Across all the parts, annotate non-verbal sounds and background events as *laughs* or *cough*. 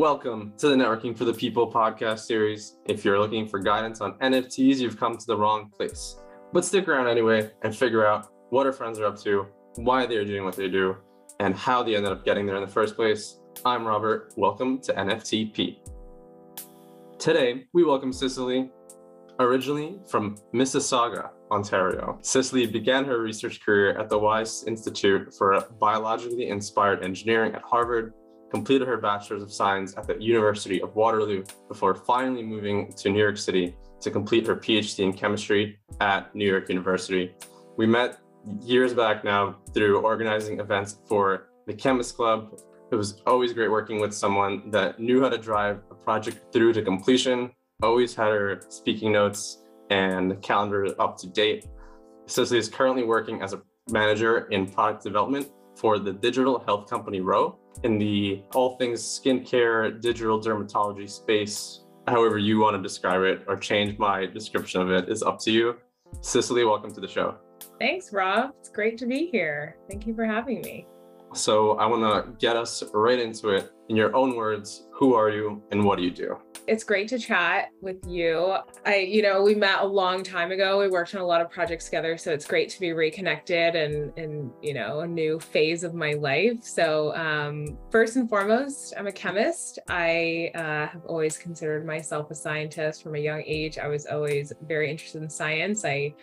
Welcome to the Networking for the People podcast series. If you're looking for guidance on NFTs, you've come to the wrong place. But stick around anyway and figure out what our friends are up to, why they're doing what they do, and how they ended up getting there in the first place. I'm Robert. Welcome to NFTP. Today, we welcome Cicely, originally from Mississauga, Ontario. Cicely began her research career at the Wyss Institute for Biologically Inspired Engineering at Harvard, completed her Bachelor's of Science at the University of Waterloo before finally moving to New York City to complete her PhD in chemistry at New York University. We met years back now through organizing events for the Chemist Club. It was always great working with someone that knew how to drive a project through to completion, always had her speaking notes and calendar up to date. Cicely is currently working as a manager in product development for the digital health company Ro in the all things skincare, digital dermatology space. However, you want to describe it or change my description of it is up to you. Cicely, welcome to the show. Thanks, Rob. It's great to be here. Thank you for having me. So, I want to get us right into it. In your own words, who are you and what do you do? It's great to chat with you. I, you know, we met a long time ago. We worked on a lot of projects together, so it's great to be reconnected and and you know, a new phase of my life. So, um, first and foremost, I'm a chemist. I uh, have always considered myself a scientist from a young age. I was always very interested in science. I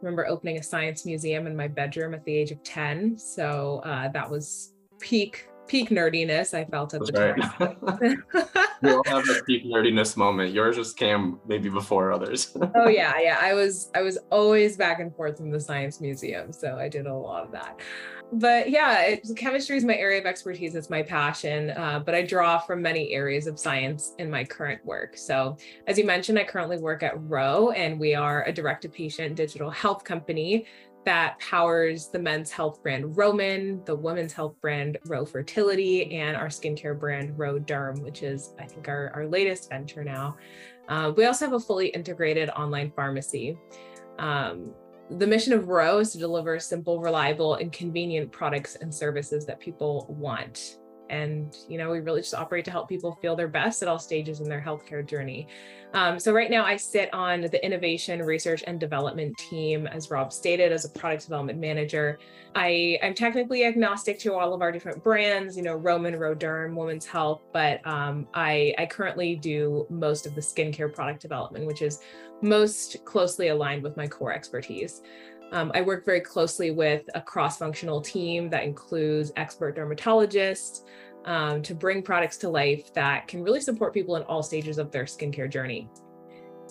remember opening a science museum in my bedroom at the age of 10. So uh, that was peak peak nerdiness I felt at That's the right. time. *laughs* *laughs* we all have a nerdiness moment. Yours just came maybe before others. *laughs* oh yeah, yeah. I was I was always back and forth from the science museum, so I did a lot of that but yeah, it, chemistry is my area of expertise. It's my passion, uh, but I draw from many areas of science in my current work. So, as you mentioned, I currently work at Ro, and we are a direct to patient digital health company that powers the men's health brand Roman, the women's health brand Ro Fertility, and our skincare brand Ro Derm, which is, I think, our, our latest venture now. Uh, we also have a fully integrated online pharmacy. Um, the mission of Ro is to deliver simple, reliable, and convenient products and services that people want. And, you know, we really just operate to help people feel their best at all stages in their healthcare journey. Um, so, right now, I sit on the innovation, research, and development team, as Rob stated, as a product development manager. I, I'm technically agnostic to all of our different brands, you know, Roman, Roderm, Women's Health, but um, I, I currently do most of the skincare product development, which is most closely aligned with my core expertise. Um, I work very closely with a cross functional team that includes expert dermatologists um, to bring products to life that can really support people in all stages of their skincare journey.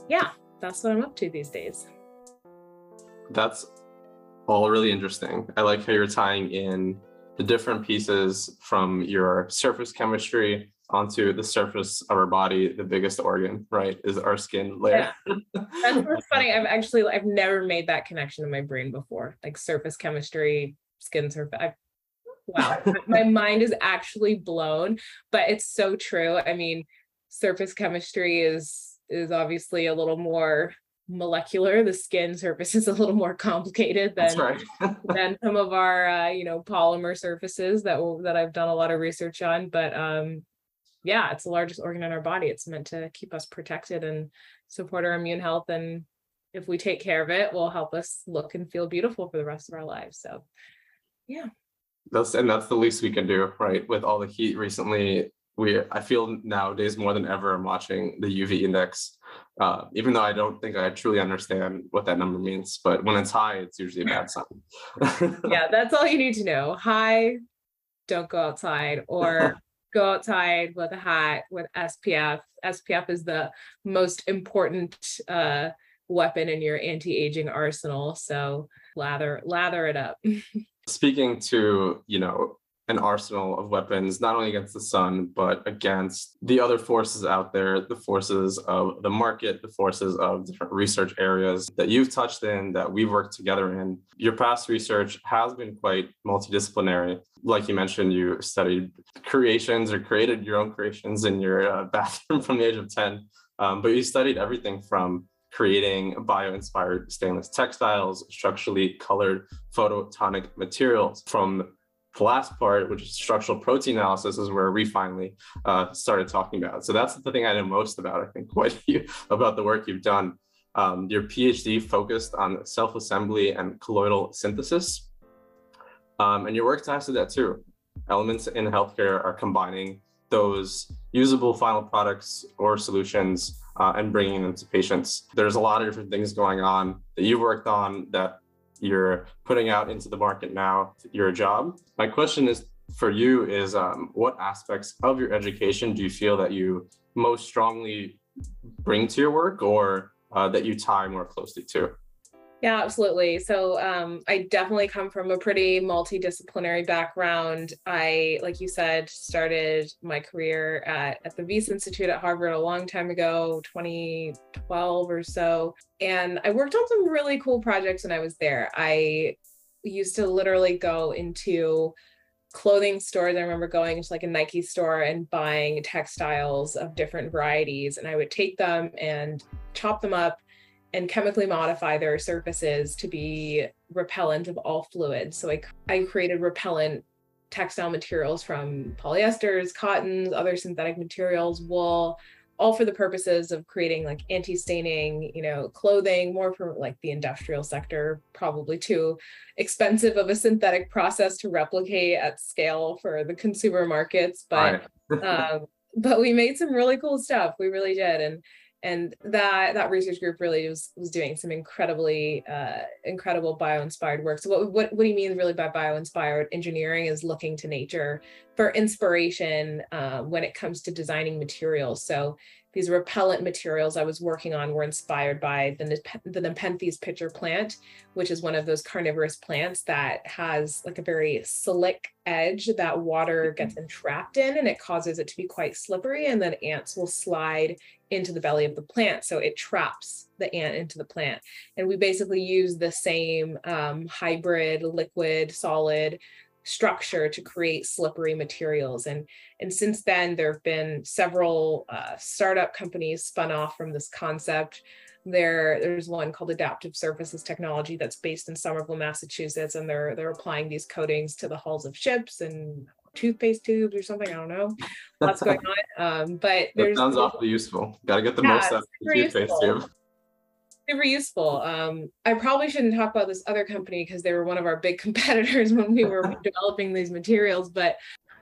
Yeah, that's what I'm up to these days. That's all really interesting. I like how you're tying in the different pieces from your surface chemistry onto the surface of our body, the biggest organ, right, is our skin layer. Yeah. That's *laughs* funny. I've actually I've never made that connection in my brain before. Like surface chemistry, skin surface. I, wow, my *laughs* mind is actually blown. But it's so true. I mean, surface chemistry is is obviously a little more molecular the skin surface *laughs* is a little more complicated than right. than some of our uh, you know polymer surfaces that that I've done a lot of research on but um yeah, it's the largest organ in our body. It's meant to keep us protected and support our immune health. And if we take care of it, will help us look and feel beautiful for the rest of our lives. So, yeah. That's and that's the least we can do, right? With all the heat recently, we I feel nowadays more than ever I'm watching the UV index, uh, even though I don't think I truly understand what that number means. But when it's high, it's usually a bad sign. *laughs* yeah, that's all you need to know. High, don't go outside, or *laughs* go outside with a hat with SPF. SPF is the most important uh, weapon in your anti-aging arsenal. So lather lather it up. *laughs* Speaking to you know an arsenal of weapons, not only against the sun, but against the other forces out there, the forces of the market, the forces of different research areas that you've touched in, that we've worked together in. Your past research has been quite multidisciplinary. Like you mentioned, you studied creations or created your own creations in your uh, *laughs* bathroom from the age of 10, um, but you studied everything from creating bio-inspired stainless textiles, structurally colored photonic materials, from the last part, which is structural protein analysis, is where we finally uh, started talking about. So that's the thing I know most about. I think *laughs* quite a few about the work you've done. Um, your PhD focused on self-assembly and colloidal synthesis, um, and your work ties to that too. Elements in healthcare are combining those usable final products or solutions uh, and bringing them to patients. There's a lot of different things going on that you've worked on that you're putting out into the market now, your job. My question is for you is um, what aspects of your education do you feel that you most strongly bring to your work or uh, that you tie more closely to? Yeah, absolutely. So um, I definitely come from a pretty multidisciplinary background. I, like you said, started my career at, at the Wyss Institute at Harvard a long time ago, 2012 or so. And I worked on some really cool projects when I was there. I used to literally go into clothing stores. I remember going to like a Nike store and buying textiles of different varieties. And I would take them and chop them up and chemically modify their surfaces to be repellent of all fluids. So I, I created repellent textile materials from polyesters, cottons, other synthetic materials, wool, all for the purposes of creating like anti-staining, you know, clothing, more for like the industrial sector, probably too expensive of a synthetic process to replicate at scale for the consumer markets. But *laughs* um, but we made some really cool stuff. We really did. And and that that research group really was was doing some incredibly uh, incredible bio-inspired work. So what, what what do you mean really by bio-inspired? Engineering is looking to nature for inspiration uh, when it comes to designing materials. So these repellent materials I was working on were inspired by the, the Nepenthes pitcher plant, which is one of those carnivorous plants that has like a very slick edge that water mm-hmm. gets entrapped in and it causes it to be quite slippery and then ants will slide into the belly of the plant. So it traps the ant into the plant. And we basically use the same um, hybrid liquid solid structure to create slippery materials. And, and since then, there have been several uh, startup companies spun off from this concept. There, there's one called Adaptive Surfaces Technology that's based in Somerville, Massachusetts, and they're they're applying these coatings to the hulls of ships and toothpaste tubes or something. I don't know Lots *laughs* going on. Um, but that sounds awfully useful. Got to get the yeah, most out of the toothpaste useful. tube super useful. Um, I probably shouldn't talk about this other company because they were one of our big *laughs* competitors when we were *laughs* developing these materials, but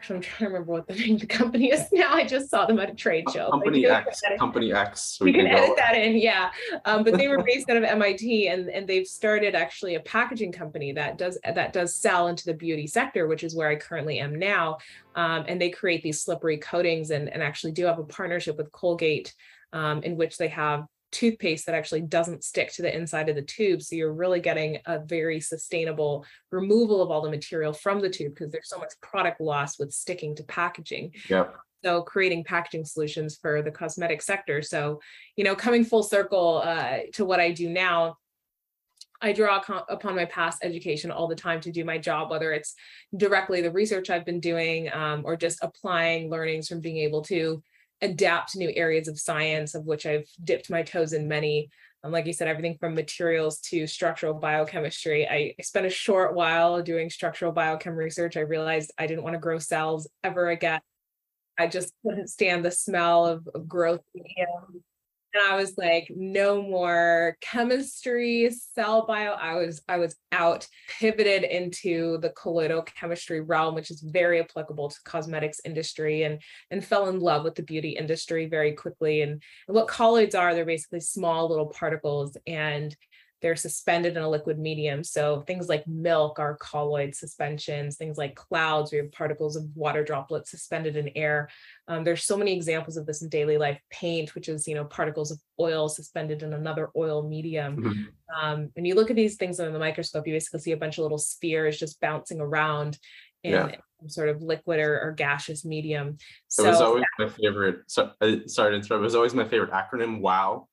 I'm trying to remember what the name of the company is *laughs* now. I just saw them at a trade show. Company X. Company X. We, can, can edit that in, yeah. Um, but they were based out of MIT, and and they've started actually a packaging company that does that does sell into the beauty sector, which is where I currently am now. Um, and they create these slippery coatings, and and actually do have a partnership with Colgate, um, in which they have toothpaste that actually doesn't stick to the inside of the tube. So you're really getting a very sustainable removal of all the material from the tube because there's so much product loss with sticking to packaging. Yeah. So creating packaging solutions for the cosmetic sector. So, you know, coming full circle uh, to what I do now, I draw upon my past education all the time to do my job, whether it's directly the research I've been doing um, or just applying learnings from being able to adapt new areas of science of which I've dipped my toes in many. Um, like you said, everything from materials to structural biochemistry. I, I spent a short while doing structural biochem research. I realized I didn't want to grow cells ever again. I just couldn't stand the smell of, of growth medium and I was like, no more chemistry, cell bio. I was I was out, pivoted into the colloidal chemistry realm, which is very applicable to cosmetics industry, and and fell in love with the beauty industry very quickly. And, and what colloids are, they're basically small little particles, and they're suspended in a liquid medium. So things like milk are colloid suspensions, things like clouds, we have particles of water droplets suspended in air. Um, there's so many examples of this in daily life. Paint, which is, you know, particles of oil suspended in another oil medium. Mm-hmm. Um, when you look at these things under the microscope, you basically see a bunch of little spheres just bouncing around in, yeah. sort of liquid or, or, gaseous medium. So it was always my favorite. So, uh, sorry to interrupt. It was always my favorite acronym. Wow.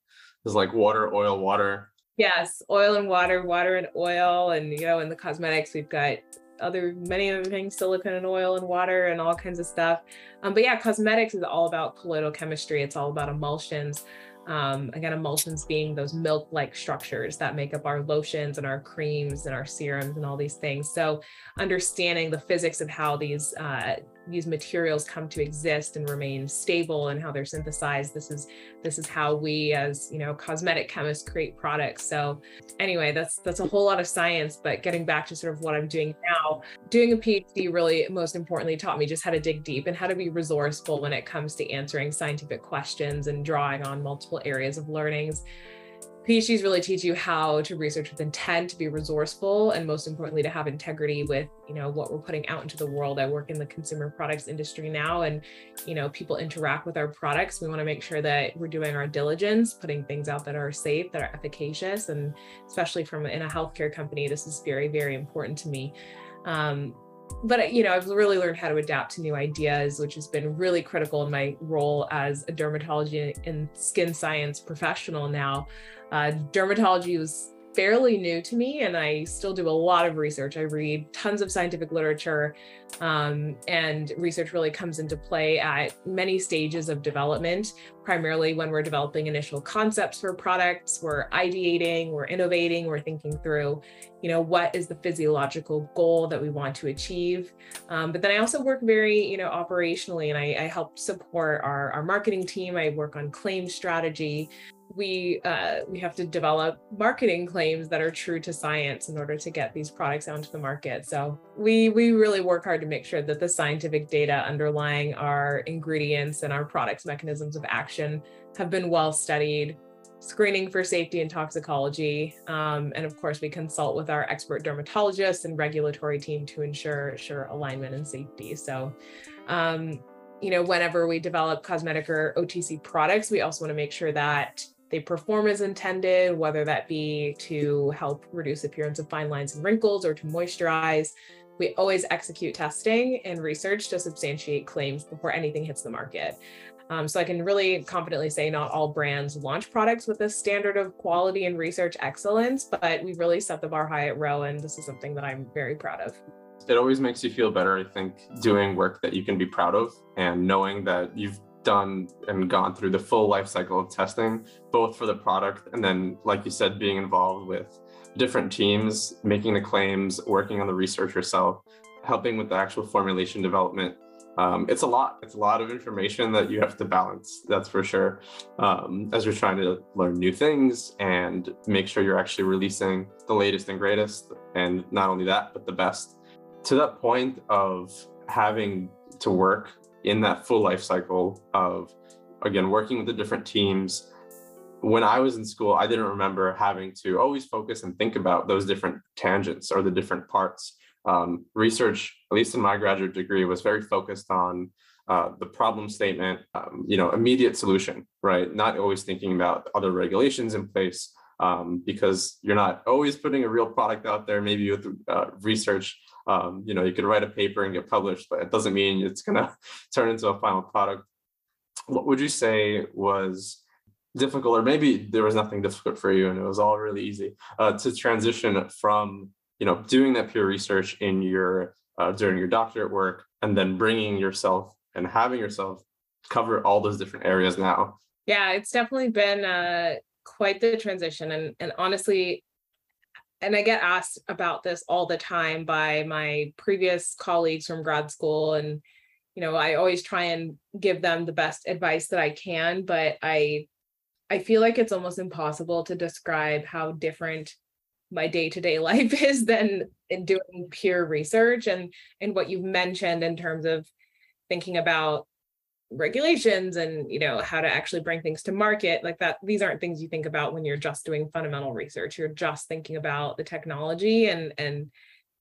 It was like water, oil, water, Yes, oil and water, water and oil, and you know, in the cosmetics, we've got other many other things, silicone and oil and water and all kinds of stuff. Um, but yeah, cosmetics is all about colloidal chemistry. It's all about emulsions. Um, again, emulsions being those milk like structures that make up our lotions and our creams and our serums and all these things. So, understanding the physics of how these uh, these materials come to exist and remain stable and how they're synthesized. This is this is how we as you know cosmetic chemists create products. So anyway that's that's a whole lot of science but getting back to sort of what i'm doing now doing a phd really most importantly taught me just how to dig deep and how to be resourceful when it comes to answering scientific questions and drawing on multiple areas of learnings PhDs really teach you how to research with intent, to be resourceful, and most importantly, to have integrity with, you know, what we're putting out into the world. I work in the consumer products industry now, and, you know, people interact with our products. We want to make sure that we're doing our diligence, putting things out that are safe, that are efficacious, and especially from in a healthcare company, this is very, very important to me. Um, but you know i've really learned how to adapt to new ideas which has been really critical in my role as a dermatology and skin science professional now. Uh, dermatology was fairly new to me and I still do a lot of research. I read tons of scientific literature um, and research really comes into play at many stages of development, primarily when we're developing initial concepts for products, we're ideating, we're innovating, we're thinking through, you know, what is the physiological goal that we want to achieve. Um, but then I also work very, you know, operationally and I, I help support our, our marketing team. I work on claim strategy we uh, we have to develop marketing claims that are true to science in order to get these products onto the market. So we we really work hard to make sure that the scientific data underlying our ingredients and our products mechanisms of action have been well studied, screening for safety and toxicology, um, and of course we consult with our expert dermatologists and regulatory team to ensure ensure alignment and safety. So. Um, you know, whenever we develop cosmetic or OTC products, we also want to make sure that they perform as intended, whether that be to help reduce appearance of fine lines and wrinkles or to moisturize. We always execute testing and research to substantiate claims before anything hits the market. Um, so I can really confidently say not all brands launch products with this standard of quality and research excellence, but we really set the bar high at Ro, and this is something that I'm very proud of. It always makes you feel better, I think, doing work that you can be proud of and knowing that you've done and gone through the full life cycle of testing, both for the product and then, like you said, being involved with different teams, making the claims, working on the research yourself, helping with the actual formulation development. Um, it's a lot. It's a lot of information that you have to balance. That's for sure. Um, as you're trying to learn new things and make sure you're actually releasing the latest and greatest, and not only that, but the best. To that point of having to work in that full life cycle of again working with the different teams. When i was in school i didn't remember having to always focus and think about those different tangents or the different parts. Um, research at least in my graduate degree was very focused on uh, the problem statement um, you know immediate solution right? Not always thinking about other regulations in place um, because you're not always putting a real product out there. Maybe with uh, research um, you know you could write a paper and get published but it doesn't mean it's going *laughs* to turn into a final product. What would you say was difficult or maybe there was nothing difficult for you and it was all really easy uh, to transition from you know doing that peer research in your uh, during your doctorate work and then bringing yourself and having yourself cover all those different areas now? Yeah it's definitely been uh, quite the transition and and honestly and I get asked about this all the time by my previous colleagues from grad school. And, you know, I always try and give them the best advice that I can, but I I feel like it's almost impossible to describe how different my day-to-day *laughs* life is than in doing peer research and and what you've mentioned in terms of thinking about regulations and you know how to actually bring things to market like that these aren't things you think about when you're just doing fundamental research. You're just thinking about the technology and and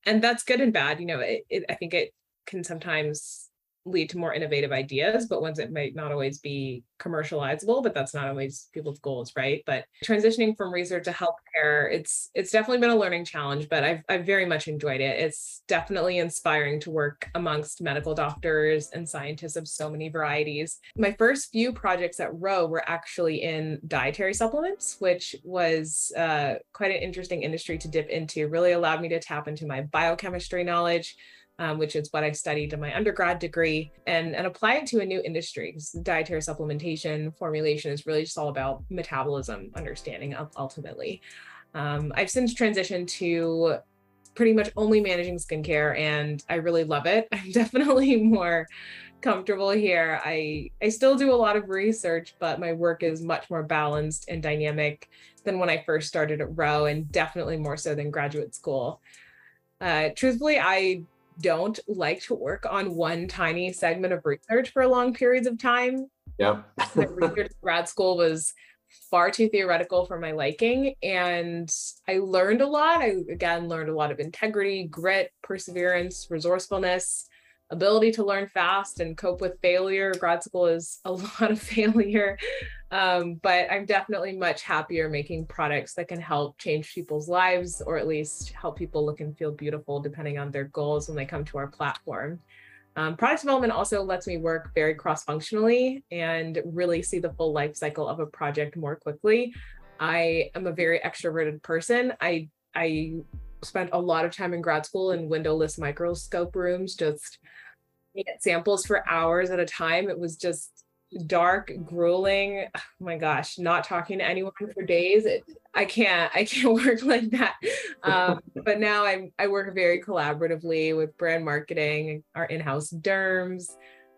and that's good and bad. You know it, it, i think it can sometimes lead to more innovative ideas, but ones that might not always be commercializable, but that's not always people's goals, right? But transitioning from research to healthcare, it's it's definitely been a learning challenge, but I've I've very much enjoyed it. It's definitely inspiring to work amongst medical doctors and scientists of so many varieties. My first few projects at Ro were actually in dietary supplements, which was uh, quite an interesting industry to dip into. Really allowed me to tap into my biochemistry knowledge um, which is what I studied in my undergrad degree, and, and apply it to a new industry. Dietary supplementation formulation is really just all about metabolism understanding ultimately. Um, I've since transitioned to pretty much only managing skincare, and I really love it. *laughs* I'm definitely *laughs* more comfortable here. I I still do a lot of research, but my work is much more balanced and dynamic than when I first started at Ro, and definitely more so than graduate school. Uh, truthfully, I don't like to work on one tiny segment of research for long periods of time. Yep. *laughs* research grad school was far too theoretical for my liking. And I learned a lot. I again learned a lot of integrity, grit, perseverance, resourcefulness, ability to learn fast and cope with failure. Grad school is a *laughs* lot of failure. Um, but I'm definitely much happier making products that can help change people's lives or at least help people look and feel beautiful depending on their goals when they come to our platform. Um, product development also lets me work very cross functionally and really see the full life cycle of a project more quickly. I am a very extroverted person. I I spent a lot of time in grad school in windowless microscope rooms, just samples for hours at a time. It was just dark, grueling. Oh my gosh, not talking to anyone for days. It, I can't, I can't *laughs* work like that. Um, *laughs* but now I I work very collaboratively with brand marketing, our in-house derms,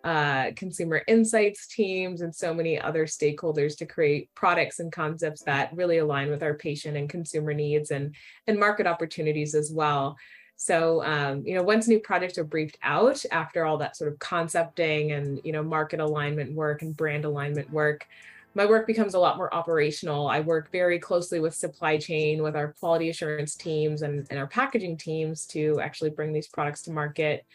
uh, consumer insights teams, and so many other stakeholders to create products and concepts that really align with our patient and consumer needs and and market opportunities as well. So, um, you know, once new projects are briefed out after all that sort of concepting and, you know, market alignment work and brand alignment work, my work becomes a lot more operational. I work very closely with supply chain, with our quality assurance teams and, and our packaging teams to actually bring these products to market.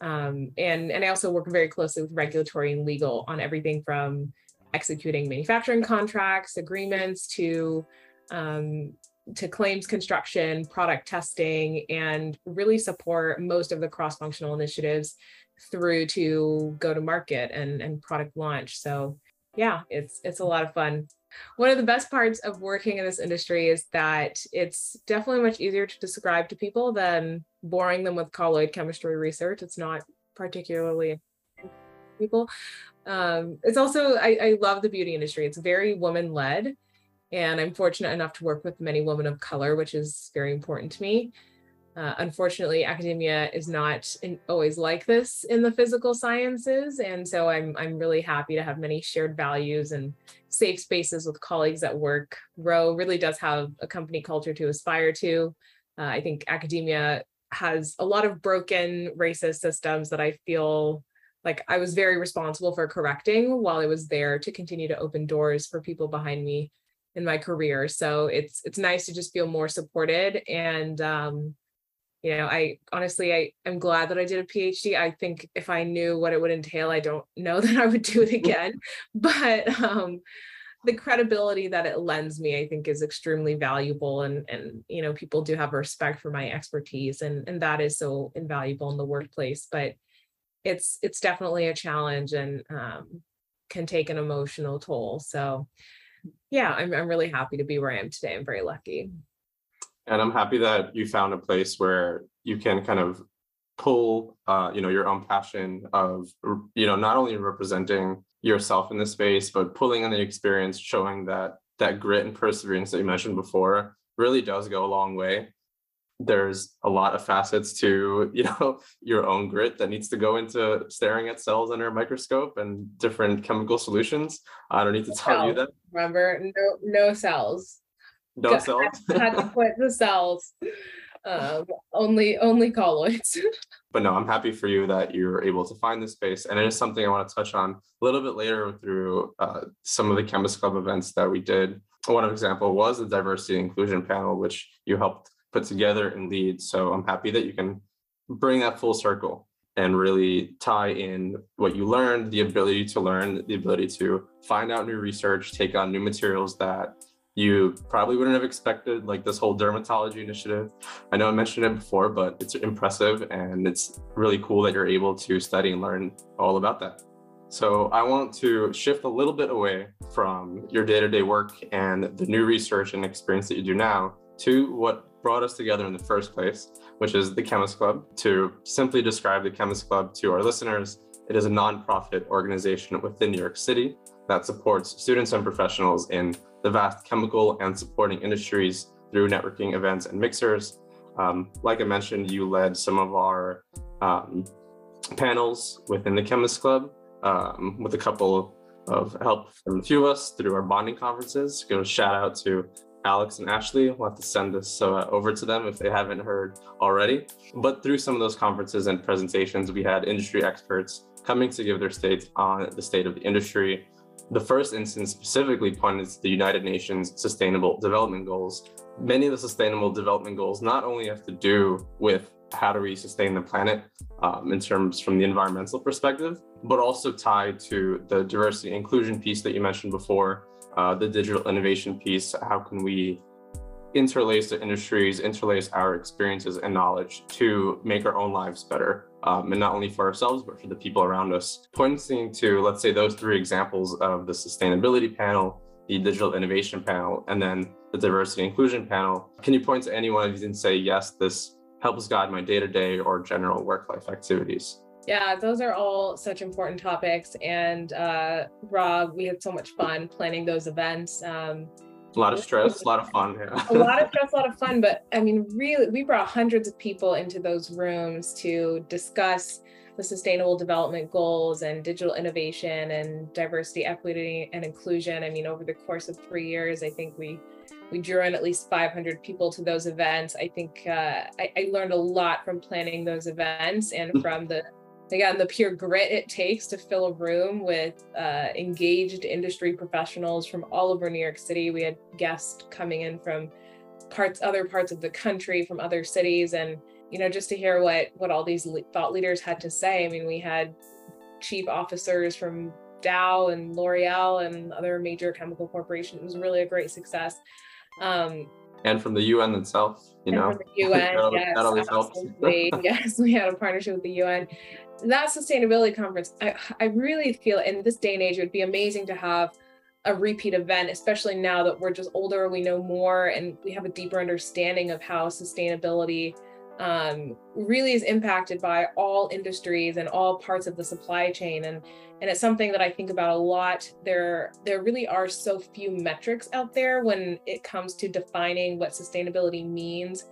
Um, and, and I also work very closely with regulatory and legal on everything from executing manufacturing contracts, agreements to um, to claims construction, product testing, and really support most of the cross-functional initiatives through to go to market and, and product launch. So yeah, it's it's a lot of fun. One of the best parts of working in this industry is that it's definitely much easier to describe to people than boring them with colloid chemistry research. It's not particularly people. Um, it's also I, I love the beauty industry. It's very woman led and I'm fortunate enough to work with many women of color, which is very important to me. Uh, unfortunately, academia is not in, always like this in the physical sciences. And so I'm, I'm really happy to have many shared values and safe spaces with colleagues at work. Ro really does have a company culture to aspire to. Uh, I think academia has a lot of broken racist systems that I feel like I was very responsible for correcting while I was there to continue to open doors for people behind me in my career. So it's it's nice to just feel more supported. And um, you know, I honestly I am glad that I did a PhD. I think if I knew what it would entail, I don't know *laughs* that I would do it again. but um the credibility that it lends me, I think, is extremely valuable. And and you know, people do have respect for my expertise, and and that is so invaluable in the workplace. But it's it's definitely a challenge and um, can take an emotional toll. So yeah, I'm, I'm really happy to be where I am today. I'm very lucky. And I'm happy that you found a place where you can kind of pull, uh, you know, your own passion of, you know, not only representing yourself in the space, but pulling in the experience, showing that that grit and perseverance that you mentioned before really does go a long way there's a lot of facets to *laughs* you know your own grit that needs to go into staring at cells under a microscope and different chemical solutions. I don't need to tell you that. remember? No no cells. No cells? *laughs* had to put the cells uh, only only colloids. *laughs* But no i'm happy for you that you're able to find this space. And it is something i want to touch on a little bit later through uh, some of the chemist club events that we did. One example was the diversity inclusion panel which you helped put together and lead. So I'm happy that you can bring that full circle and really tie in what you learned, the ability to learn, the ability to find out new research, take on new materials that you probably wouldn't have expected, like this whole dermatology initiative. I know I mentioned it before, but it's impressive and it's really cool that you're able to study and learn all about that. So I want to shift a little bit away from your day-to-day work and the new research and experience that you do now to what brought us together in the first place, which is the Chemist Club. To simply describe the Chemist Club to our listeners, it is a nonprofit organization within New York City that supports students and professionals in the vast chemical and supporting industries through networking events and mixers. Um, like I mentioned, you led some of our um, panels within the Chemist Club um, with a couple of help from a few of us through our bonding conferences. Go shout out to Alex and Ashley. We'll have to send this uh, over to them if they haven't heard already. But through some of those conferences and presentations, we had industry experts coming to give their states on the state of the industry. The first instance specifically pointed to the United Nations Sustainable Development Goals. Many of the Sustainable Development Goals not only have to do with how do we sustain the planet um, in terms from the environmental perspective, but also tied to the diversity inclusion piece that you mentioned before, uh, the digital innovation piece. How can we interlace the industries, interlace our experiences and knowledge to make our own lives better? Um, and not only for ourselves, but for the people around us. Pointing to, let's say, those three examples of the sustainability panel, the digital innovation panel, and then the diversity inclusion panel. Can you point to any one of these and say, yes, this helps guide my day to day or general work life activities? Yeah, those are all such important topics. And uh, Rob, we had so much fun planning those events. Um, a lot of stress, a lot of fun. Yeah. a lot of *laughs* stress, a lot of fun. But I mean, really, we brought hundreds of people into those rooms to discuss the sustainable development goals and digital innovation and diversity, equity, and inclusion. I mean, over the course of three years, I think we we drew in at least 500 people to those events. I think uh, I, I, learned a lot from planning those events and mm. from the again the pure grit it takes to fill a room with uh, engaged industry professionals from all over new york city. We had guests coming in from parts other parts of the country from other cities and you know just to hear what what all these thought leaders had to say. I mean we had chief officers from dow and l'oreal and other major chemical corporations. It was really a great success. Um, and from the UN itself, you know. From the UN, *laughs* that, yes, helps. yes, we had a partnership with the UN, that sustainability conference, I, I really feel in this day and age, it would be amazing to have a repeat event, especially now that we're just older, we know more, and we have a deeper understanding of how sustainability um, really is impacted by all industries and all parts of the supply chain. And and it's something that I think about a lot. There there really are so few metrics out there when it comes to defining what sustainability means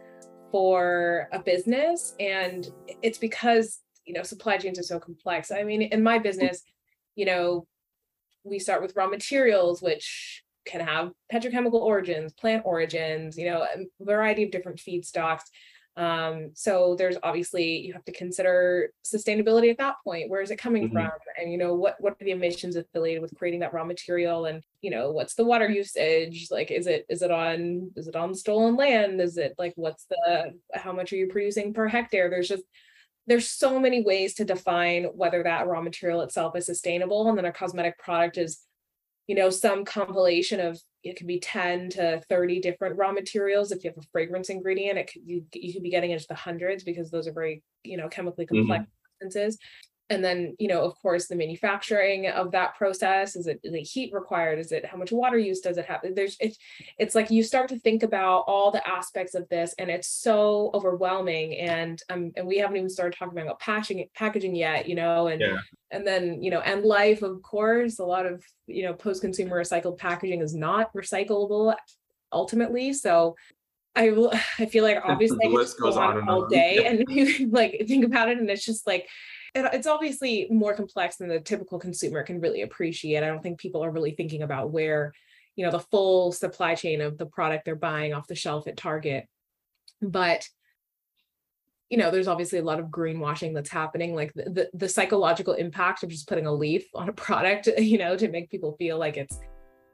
for a business, and it's because you know supply chains are so complex. I mean in my business you know we start with raw materials which can have petrochemical origins plant origins you know a variety of different feedstocks. Um, so there's obviously you have to consider sustainability at that point. Where is it coming mm-hmm. from? And you know what what are the emissions affiliated with creating that raw material? And you know what's the water usage? Like is it is it on is it on stolen land? Is it like what's the how much are you producing per hectare? There's just there's so many ways to define whether that raw material itself is sustainable and then a cosmetic product is you know some compilation of it could be 10 to 30 different raw materials if you have a fragrance ingredient it could you, you could be getting into the hundreds because those are very you know chemically complex mm-hmm. substances and then you know of course the manufacturing of that process is it, it heat required? Is it how much water use does it have? There's it's it's like you start to think about all the aspects of this and it's so overwhelming and um and we haven't even started talking about packaging packaging yet you know and yeah. and then you know end life of course a lot of you know post consumer recycled packaging is not recyclable ultimately so I *sighs* I feel like obviously the list goes on, on all *laughs* day and *laughs* like think about it and it's just like it's obviously more complex than the typical consumer can really appreciate. I don't think people are really thinking about where, you know, the full supply chain of the product they're buying off the shelf at Target. But you know, there's obviously a lot of greenwashing that's happening, like the, the, the psychological impact of just putting a leaf *laughs* on a product, you know, to make people feel like it's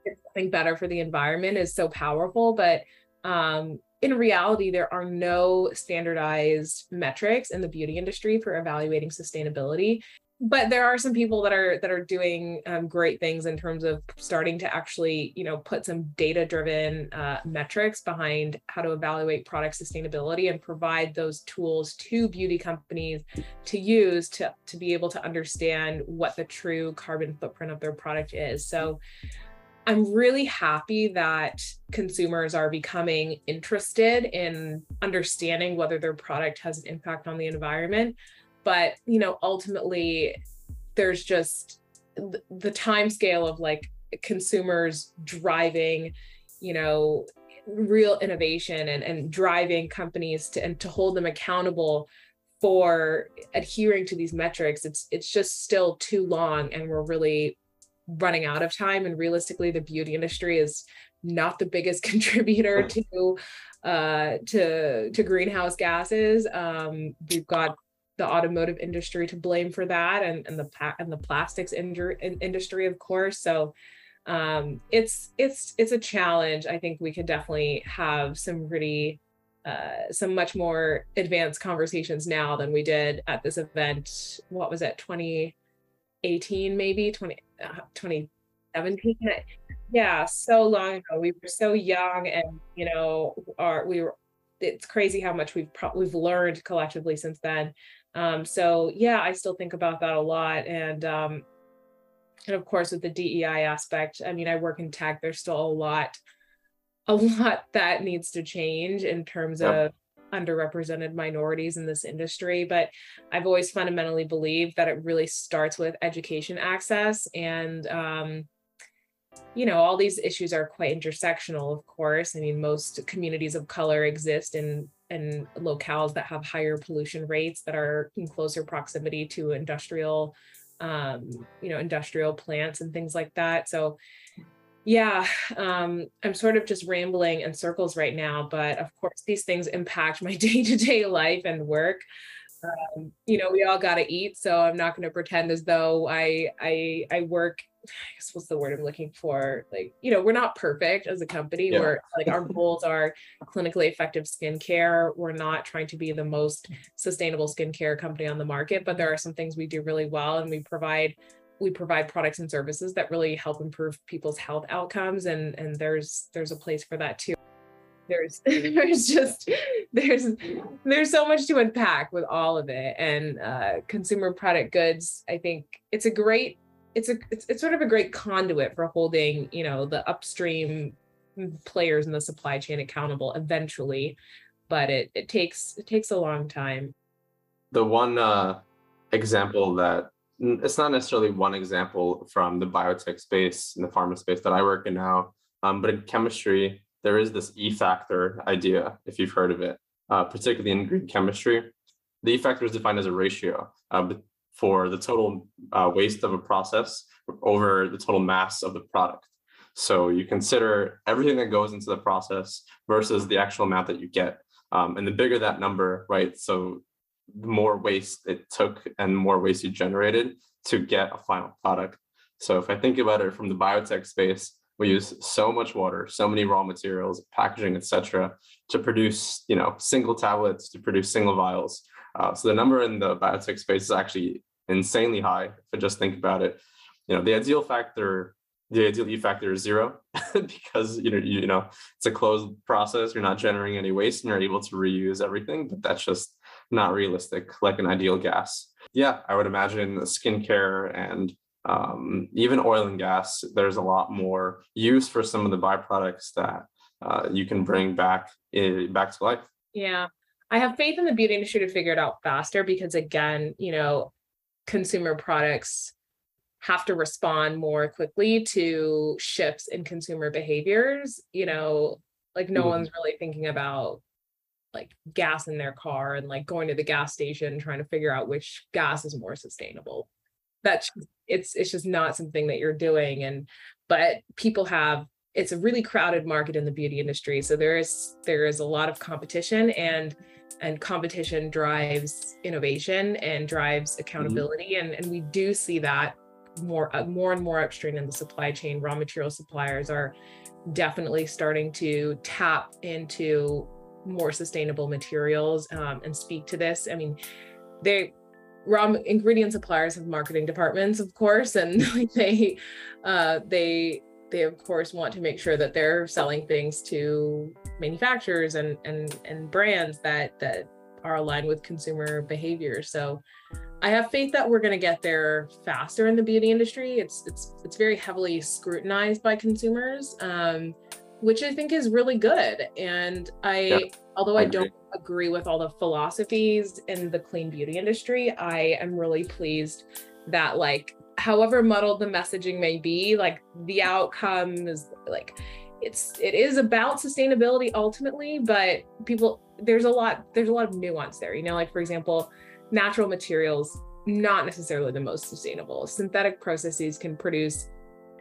it's something better for the environment is so powerful. But um, in reality, there are no standardized metrics in the beauty industry for evaluating sustainability. But there are some people that are that are doing um, great things in terms of starting to actually, you know, put some data-driven uh, metrics behind how to evaluate product sustainability and provide those tools to beauty companies to use to to be able to understand what the true carbon footprint of their product is. So I'm really happy that consumers are becoming interested in understanding whether their product has an impact on the environment. But, you know, ultimately, there's just the time scale of like consumers driving, you know, real innovation and, and driving companies to and to hold them accountable for adhering to these metrics it's it's just still too long and we're really running out of time and realistically the beauty industry is not the biggest *laughs* contributor to uh to to greenhouse gases. Um we've got the automotive industry to blame for that and and the and the plastics industry of course. So um it's it's it's a challenge. I think we could definitely have some pretty uh, some much more advanced conversations now than we did at this event. What was it, 2018, maybe? 20, 2017 yeah so long ago. We were so young and you know our we were it's crazy how much we've pro- we've learned collectively since then. Um, so yeah i still think about that a lot and um, and of course with the dei aspect i mean i work in tech there's still a lot a lot that needs to change in terms yep. of underrepresented minorities in this industry. But I've always fundamentally believed that it really starts with education access. And, um, you know, all these issues are quite intersectional, of course. I mean, most communities of color exist in in locales that have higher pollution rates that are in closer proximity to industrial um, you know industrial plants and things like that so yeah, um, I'm sort of just rambling in circles right now, but of course, these things impact my day to day life and work. Um, you know, we all got to eat, so I'm not going to pretend as though I I I work. *sighs* I guess what's the word I'm looking for? Like, you know, we're not perfect as a company. Yeah. We're like our *laughs* goals are clinically effective skincare. We're not trying to be the most sustainable skincare company on the market, but there are some things we do really well, and we provide we provide products and services that really help improve people's health outcomes and and there's there's a place for that too. There's *laughs* there's just there's there's so much to unpack with all of it and uh, consumer product goods i think it's a great it's a it's, it's sort of a great conduit for holding you know the upstream players in the supply chain accountable eventually but it it takes it takes a long time. The one uh example that it's not necessarily one example from the biotech space and the pharma space that I work in now, um, but in chemistry, there is this E factor idea, if you've heard of it, uh, particularly in green chemistry. The E factor is defined as a ratio uh, for the total uh, waste of a process over the total mass of the product. So you consider everything that goes into the process versus the actual amount that you get. Um, and the bigger that number, right? So more waste it took and more waste you generated to get a final product. So if I think about it from the biotech space, we use so much water, so many raw materials, packaging, etc., to produce, you know, single tablets, to produce single vials. Uh, so the number in the biotech space is actually insanely high. If I just think about it, you know, the ideal factor, the ideal E factor is zero *laughs* because you know, you, you know, it's a closed process. You're not generating any waste, and you're able to reuse everything. But that's just not realistic, like an ideal gas. Yeah, I would imagine skincare and um, even oil and gas, there's a lot more use for some of the byproducts that uh, you can bring back in, back to life. Yeah, I have faith in the beauty industry to figure it out faster because, again, you know, consumer products have to respond more quickly to shifts in consumer behaviors. You know, like no mm-hmm. one's really thinking about like gas in their car and like going to the gas station trying to figure out which gas is more sustainable that's it's it's just not something that you're doing and but people have it's a really crowded market in the beauty industry so there is there is a lot of competition and and competition drives innovation and drives mm-hmm. accountability mm-hmm. and and we do see that more uh, more and more upstream in the supply chain raw material suppliers are definitely starting to tap into more sustainable materials um, and speak to this. I mean, they raw ingredient suppliers have marketing departments, of course, and *laughs* they uh, they they of course want to make sure that they're selling things to manufacturers and and and brands that that are aligned with consumer behavior. So I have faith that we're going to get there faster in the beauty industry. It's it's it's very heavily scrutinized by consumers, um, which I think is really good. And I, yeah, although I, I don't agree with all the philosophies in the clean beauty industry, I am really pleased that like however muddled the messaging may be, like the outcome is like it's it is about sustainability ultimately, but people there's a lot there's a lot of nuance there. You know, like for example, natural materials not necessarily the most sustainable. Synthetic processes can produce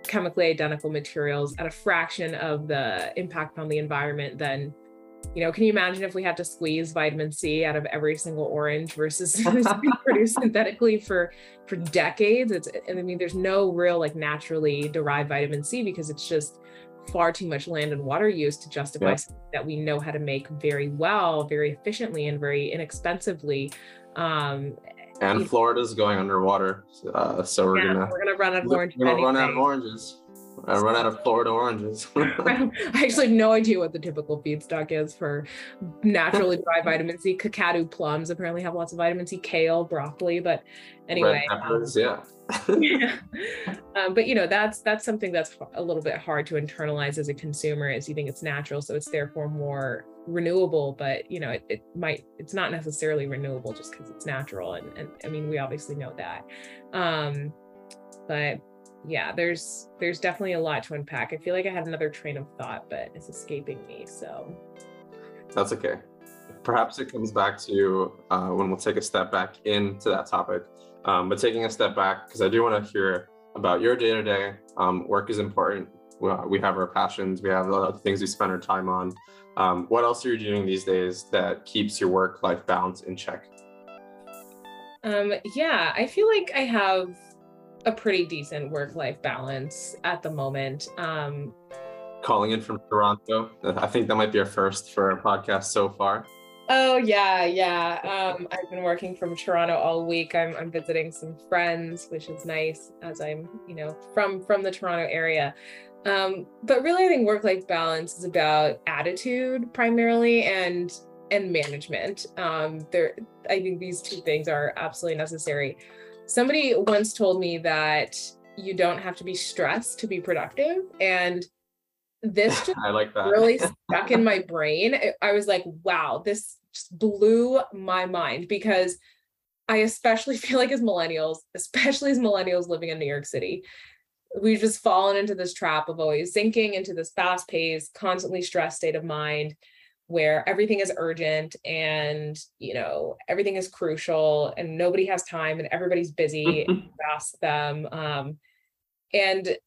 chemically identical materials at a fraction of the impact on the environment than you know can you imagine if we had to squeeze vitamin c out of every single orange versus *laughs* produced *laughs* synthetically for for decades it's i mean there's no real like naturally derived vitamin c because it's just far too much land and water use to justify yeah. something that we know how to make very well very efficiently and very inexpensively um and Florida's going underwater, uh, so we're yeah, gonna we're gonna run out of oranges. We're gonna run out of oranges. I run out of Florida oranges. *laughs* *laughs* I actually have no idea what the typical feedstock is for naturally dry *laughs* vitamin C. Kakadu plums apparently have lots of vitamin C, kale, broccoli, but anyway. Red peppers, um, yeah. yeah. Um, but you know, that's that's something that's a little bit hard to internalize as a consumer is you think it's natural, so it's therefore more renewable, but you know, it, it might it's not necessarily renewable just because it's natural. And, and I mean, we obviously know that. Um, but yeah, there's there's definitely a lot to unpack. I feel like I had another train of thought, but it's escaping me. So that's okay. Perhaps it comes back to uh, when we'll take a step back into that topic. Um, but taking a step back, because I do want to hear about your day to day. Work is important. We have our passions. We have a lot of things we spend our time on. Um, what else are you doing these days that keeps your work life balance in check? Um, yeah, I feel like I have a pretty decent work life balance at the moment. Um, Calling in from Toronto. I think that might be our first for our podcast so far. Oh yeah, yeah. Um, I've been working from Toronto all week. I'm, I'm visiting some friends, which is nice as I'm, you know, from from the Toronto area. Um, but really, I think work-life balance is about attitude primarily and and management. Um, there, I think these two things are absolutely necessary. Somebody once told me that you don't have to be stressed to be productive, and this *laughs* just I like that. really *laughs* stuck in my brain. I was like, wow, this just blew my mind because I especially *laughs* feel like as millennials, especially as millennials living in New York City, we've just fallen into this trap of always sinking into this fast paced, constantly stressed state of mind where everything is urgent and you know everything is crucial and nobody has time and everybody's busy ask them um, and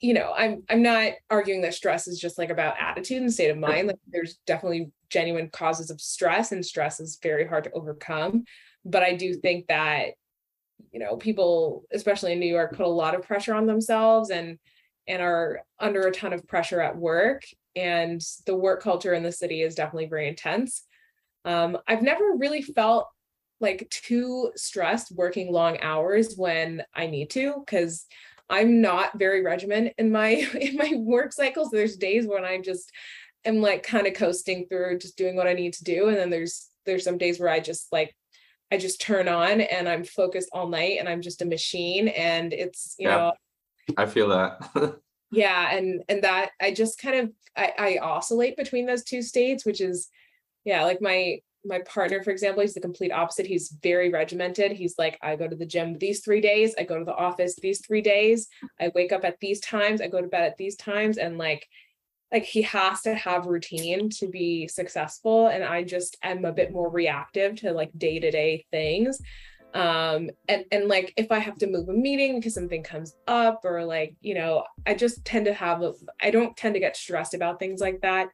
you know i'm i'm not arguing that stress is just like about attitude and state of mind like there's definitely genuine causes of stress and stress is very hard to overcome but i do think that you know people especially in new york put a lot of pressure on themselves and and are under a ton of pressure at work and the work culture in the city is definitely very intense. Um, i've never really felt like too stressed working long hours when i need to because i'm not very regimented in my *laughs* in my work cycles. There's days when i just am like kind of coasting through just doing what i need to do and then there's there's some days where i just like I just turn on and I'm focused all night and I'm just a machine and it's you yeah, know I feel that. *laughs* yeah and and that I just kind of I, I oscillate between those two states which is yeah like my my partner for example he's the complete opposite. He's very regimented. He's like i go to the gym these three days. I go to the office these three days. I wake up at these times. I go to bed at these times. And like like he has to have routine to be successful. And i just am a bit more reactive to like day-to-day things um and and like if i have to move a meeting because something comes up or like you know i just tend to have i don't tend to get stressed about things like that.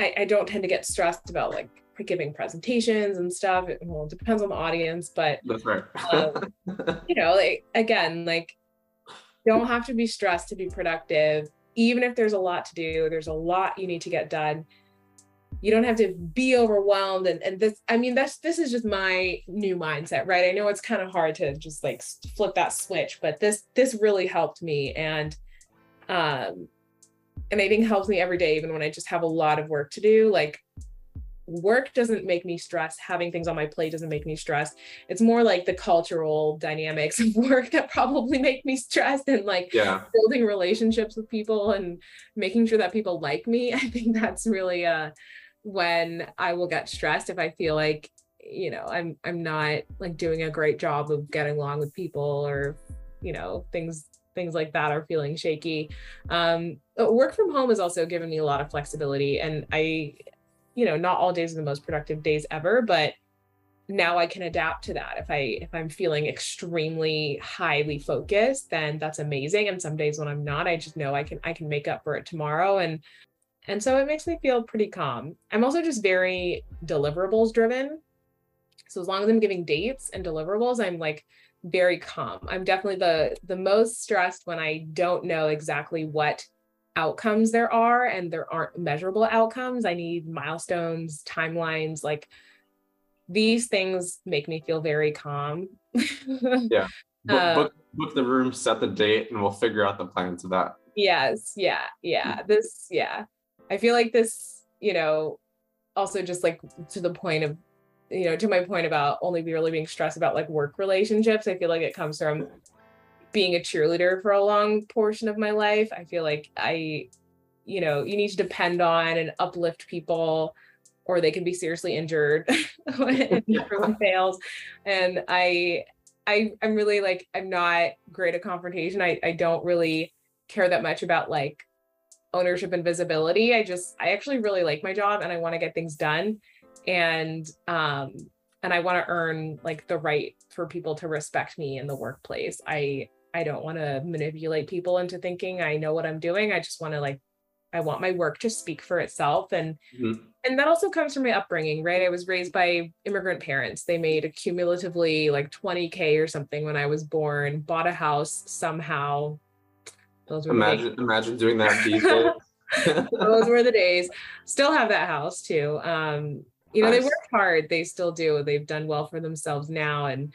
I i don't tend to get stressed about like giving presentations and stuff. It, well it depends on the audience but that's right um, *laughs* you know like again like don't have to be stressed to be productive. Even if there's a lot to do, there's a lot you need to get done. You don't have to be overwhelmed. And, and this, I mean, that's this is just my new mindset, right? I know it's kind of hard to just like flip that switch, but this this really helped me. And um and I think helps me every day, even when I just have a lot of work to do. Like work doesn't make me stressed. Having things on my plate doesn't make me stressed. It's more like the cultural dynamics of *laughs* work that probably make me stressed and like Yeah. building relationships with people and making sure that people like me. *laughs* I think that's really uh when I will get stressed if I feel like you know I'm I'm not like doing a great job of getting along with people or you know things things like that are feeling shaky. Um, work from home has also given me a lot of flexibility, and I, you know, not all days are the most productive days ever, but now I can adapt to that. If I if I'm feeling extremely highly focused, then that's amazing. And some days when I'm not, I just know I can I can make up for it tomorrow. And and so it makes me feel pretty calm. I'm also just very deliverables driven. So as long as I'm giving dates and deliverables, I'm like very calm. I'm definitely the the most stressed when I don't know exactly what outcomes there are and there aren't measurable outcomes. I need milestones, timelines, like these things make me feel very calm. *laughs* Yeah. Book, Uh, book, book the room, set the date, and we'll figure out the plan to that. yes, yeah, yeah. This, yeah. I feel like this, you know, also just like to the point of, you know, to my point about only really being stressed about like work relationships. I feel like it comes from being a cheerleader for a long portion of my life. I feel like I, you know, you need to depend on and uplift people or they can be seriously injured *laughs* when *laughs* everyone fails. And I I I'm really like I'm not great at confrontation. I I don't really care that much about like ownership and visibility. I just I actually really like my job and I want to get things done and um and I want to earn like the right for people to respect me in the workplace. I I don't want to manipulate people into thinking I know what I'm doing. I just want to like I want my work to speak for itself and Mhm. and that also comes from my upbringing, right? I was raised by immigrant parents. They made a cumulatively like 20k or something when I was born, bought a house somehow. Those were. Imagine, imagine doing that these days. *laughs* Those were the days. Still have that house too. Um, you know, they Nice. worked hard. They still do. They've done well for themselves now, and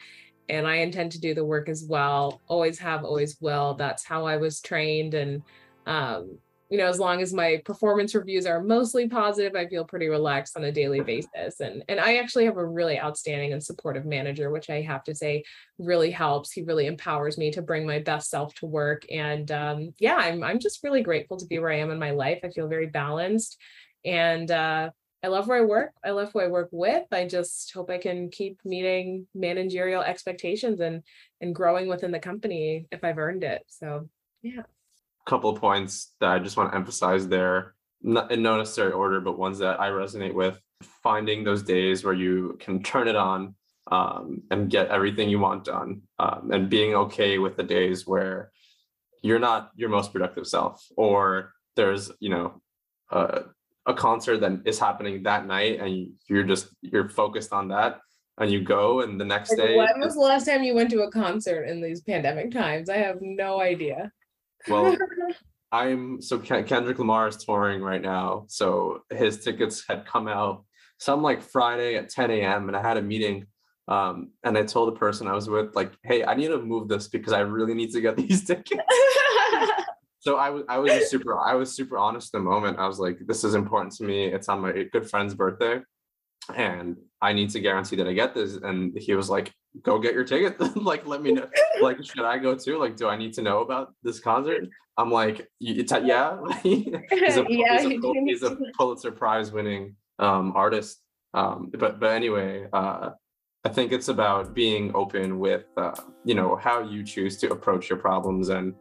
and I intend to do the work as well. Always have, always will. That's how I was trained, and um, you know, as long as my performance reviews are mostly positive, I feel pretty relaxed on a daily basis. And and I actually have a really outstanding and supportive manager, which I have to say really helps. He really empowers me to bring my best self to work. And um, yeah, I'm I'm just really grateful to be where I am in my life. I feel very balanced, and uh, I love where I work. I love who I work with. I just hope I can keep meeting managerial expectations and and growing within the company if I've earned it. So yeah. Couple of points that I just want to emphasize there, not in no necessary order, but ones that I resonate with. Finding those days where you can turn it on um, and get everything you want done, um, and being okay with the days where you're not your most productive self, or there's you know uh, a concert that is happening that night, and you're just you're focused on that, and you go, and the next Like, day, when was the last time you went to a concert in these pandemic times? I have no idea. Well, *laughs* I'm so Ken- Kendrick Lamar is touring right now. So his tickets had come out some like Friday at 10 a.m. and I had a meeting. Um, and I told the person I was with, like, hey, I need to move this because I really need to get *laughs* these tickets. So I was I was super I was super honest in the moment. I was like, this is important to me. It's on my good friend's birthday. And I need to guarantee that I get this. And he was like, go get your ticket. *laughs* like, let me know. Like, should I go too? Like, do I need to know about this concert? I'm like, it's *laughs* a, *laughs* yeah. he's a, Yeah, he's a, you Pul- do need he's a. Pulitzer Prize winning um, artist. Um, but but anyway, uh, I think it's about being open with uh, you know how you choose to approach your problems and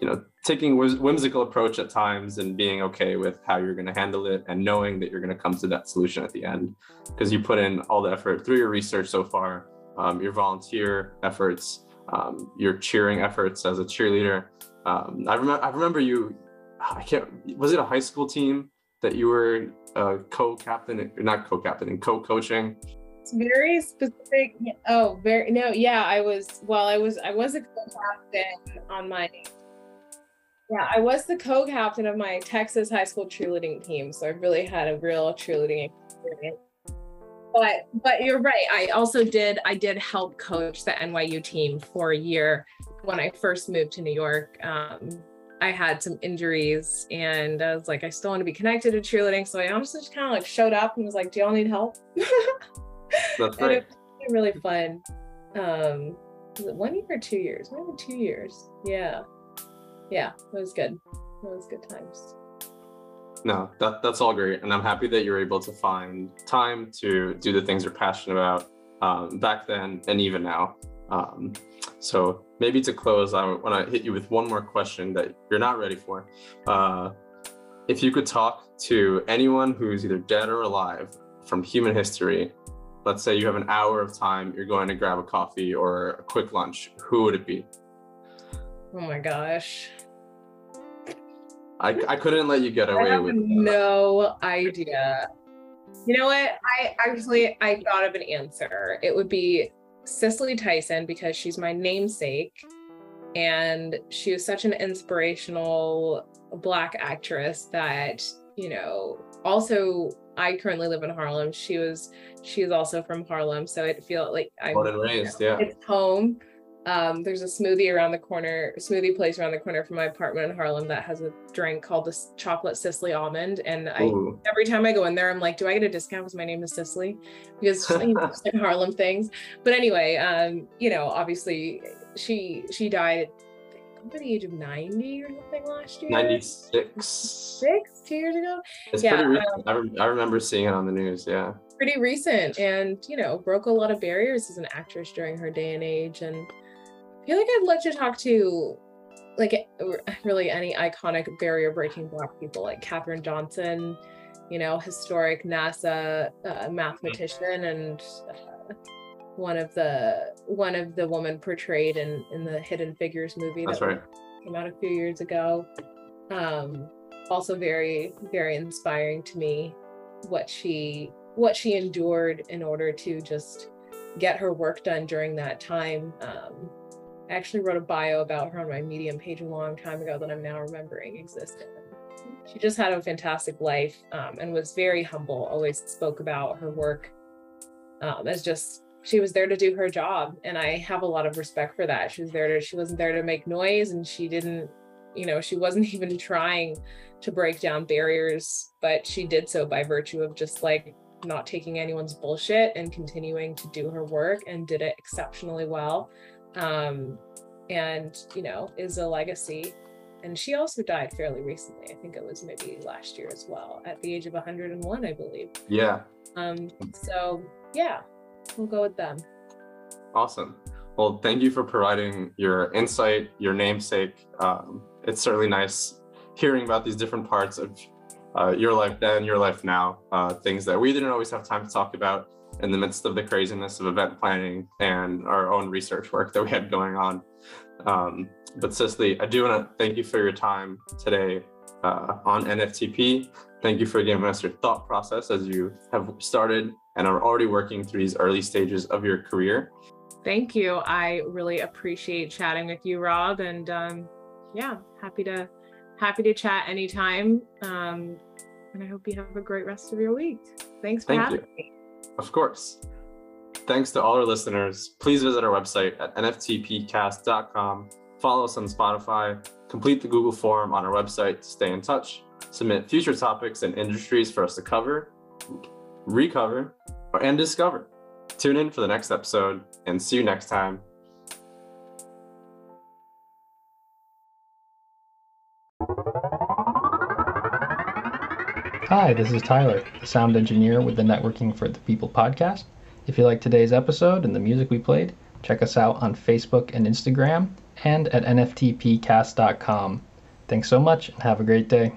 you know taking whimsical approach at times and being okay with how you're going to handle it and knowing that you're going to come to that solution at the end because you put in all the effort through your research so far um, your volunteer efforts um, your cheering efforts as a cheerleader um, I, remember I remember you i can't was it a high school team that you were uh, co-captain not co-captain and co-coaching It's very specific. Oh, very no, yeah. I was well. I was I was a co-captain on my. Yeah, I was the co-captain of my Texas high school cheerleading team, so I really had a real cheerleading experience. But but you're right. I also did I did help coach the NYU team for a year when I first moved to New York. Um, I had some injuries and I was like, I still want to be connected to cheerleading. So I honestly just kind of like showed up and was like, do y'all need help? *laughs* That's and great. it was really fun. Um, was it one year or two years? Maybe two years. Yeah. Yeah, it was good. It was good times. No, that that's all great, and I'm happy that you're able to find time to do the things you're passionate about um, back then and even now. Um, so maybe to close, I want to hit you with one more question that you're not ready for. Uh, if you could talk to anyone who's either dead or alive from human history, let's say you have an hour of time, you're going to grab a coffee or a quick lunch, who would it be? Oh my gosh. I, I couldn't let you get away with no idea. You know what? I actually I thought of an answer. It would be Cicely Tyson because she's my namesake and she was such an inspirational black actress that, you know, also I currently live in Harlem. She was she is also from Harlem, so it feel like I'm born and raised. Yeah. it's home. Um, there's a smoothie around the corner, smoothie place around the corner from my apartment in Harlem that has a drink called the chocolate Sicily almond. And I Ooh. every time I go in there, I'm like, do I get a discount because my name is Cicely? Because you *laughs* know, like Harlem things. But anyway, um, you know, obviously she she died at the age of 90 or something last year. 96. Six, two years ago. It's Yeah, pretty recent. I, rem- I remember seeing it on the news. Yeah. pretty recent and you know broke a lot of barriers as an actress during her day and age and i feel like i'd like to talk to like *laughs* really any iconic barrier breaking black people like Katherine johnson you know historic nasa uh, mathematician and uh, one of the one of the women portrayed in in the hidden figures movie That's that right. came out a few years ago. Um, also very, very inspiring to me what she what she endured in order to just get her work done during that time. Um, I actually wrote a bio about her on my Medium page a long time ago that I'm now remembering existed. She just had a fantastic life um, and was very humble. Always spoke about her work um, as just she was there to do her job, and I have a lot of respect for that. She was there to she wasn't there to make noise, and she didn't, you know, she wasn't *laughs* even trying to break down barriers, but she did so by virtue of just like not taking anyone's bullshit and continuing to do her work and did it exceptionally well. Um, and you know, is a legacy. And she also died fairly recently. I think it was maybe last year as well, at the age of 101, I believe. Yeah. Um, so yeah, we'll go with them. Awesome. Well, thank you for providing your insight, your namesake. Um, it's certainly nice hearing about these different parts of uh, your life then, your life now, uh, things that we didn't always have time to talk about in the midst of the craziness of event planning and our own research work that we had going on. Um, but Cicely, I do want to thank you for your time today uh, on NFTP. Thank you for giving us your thought process as you have started and are already working through these early stages of your career. Thank you. I really appreciate chatting with you, Rob. And um, yeah, happy to happy to chat anytime. Um, and I hope you have a great rest of your week. Thanks for Thank having you. me. Of course. Thanks to all our listeners. Please visit our website at nftpcast.com. Follow us on Spotify. Complete the Google form on our website to stay in touch. Submit future topics and industries for us to cover, recover, and discover. Tune in for the next episode and see you next time. Hi, this is Tyler, the sound engineer with the Networking for the People podcast. If you like today's episode and the music we played, check us out on Facebook and Instagram and at nftpcast.com. Thanks so much and have a great day.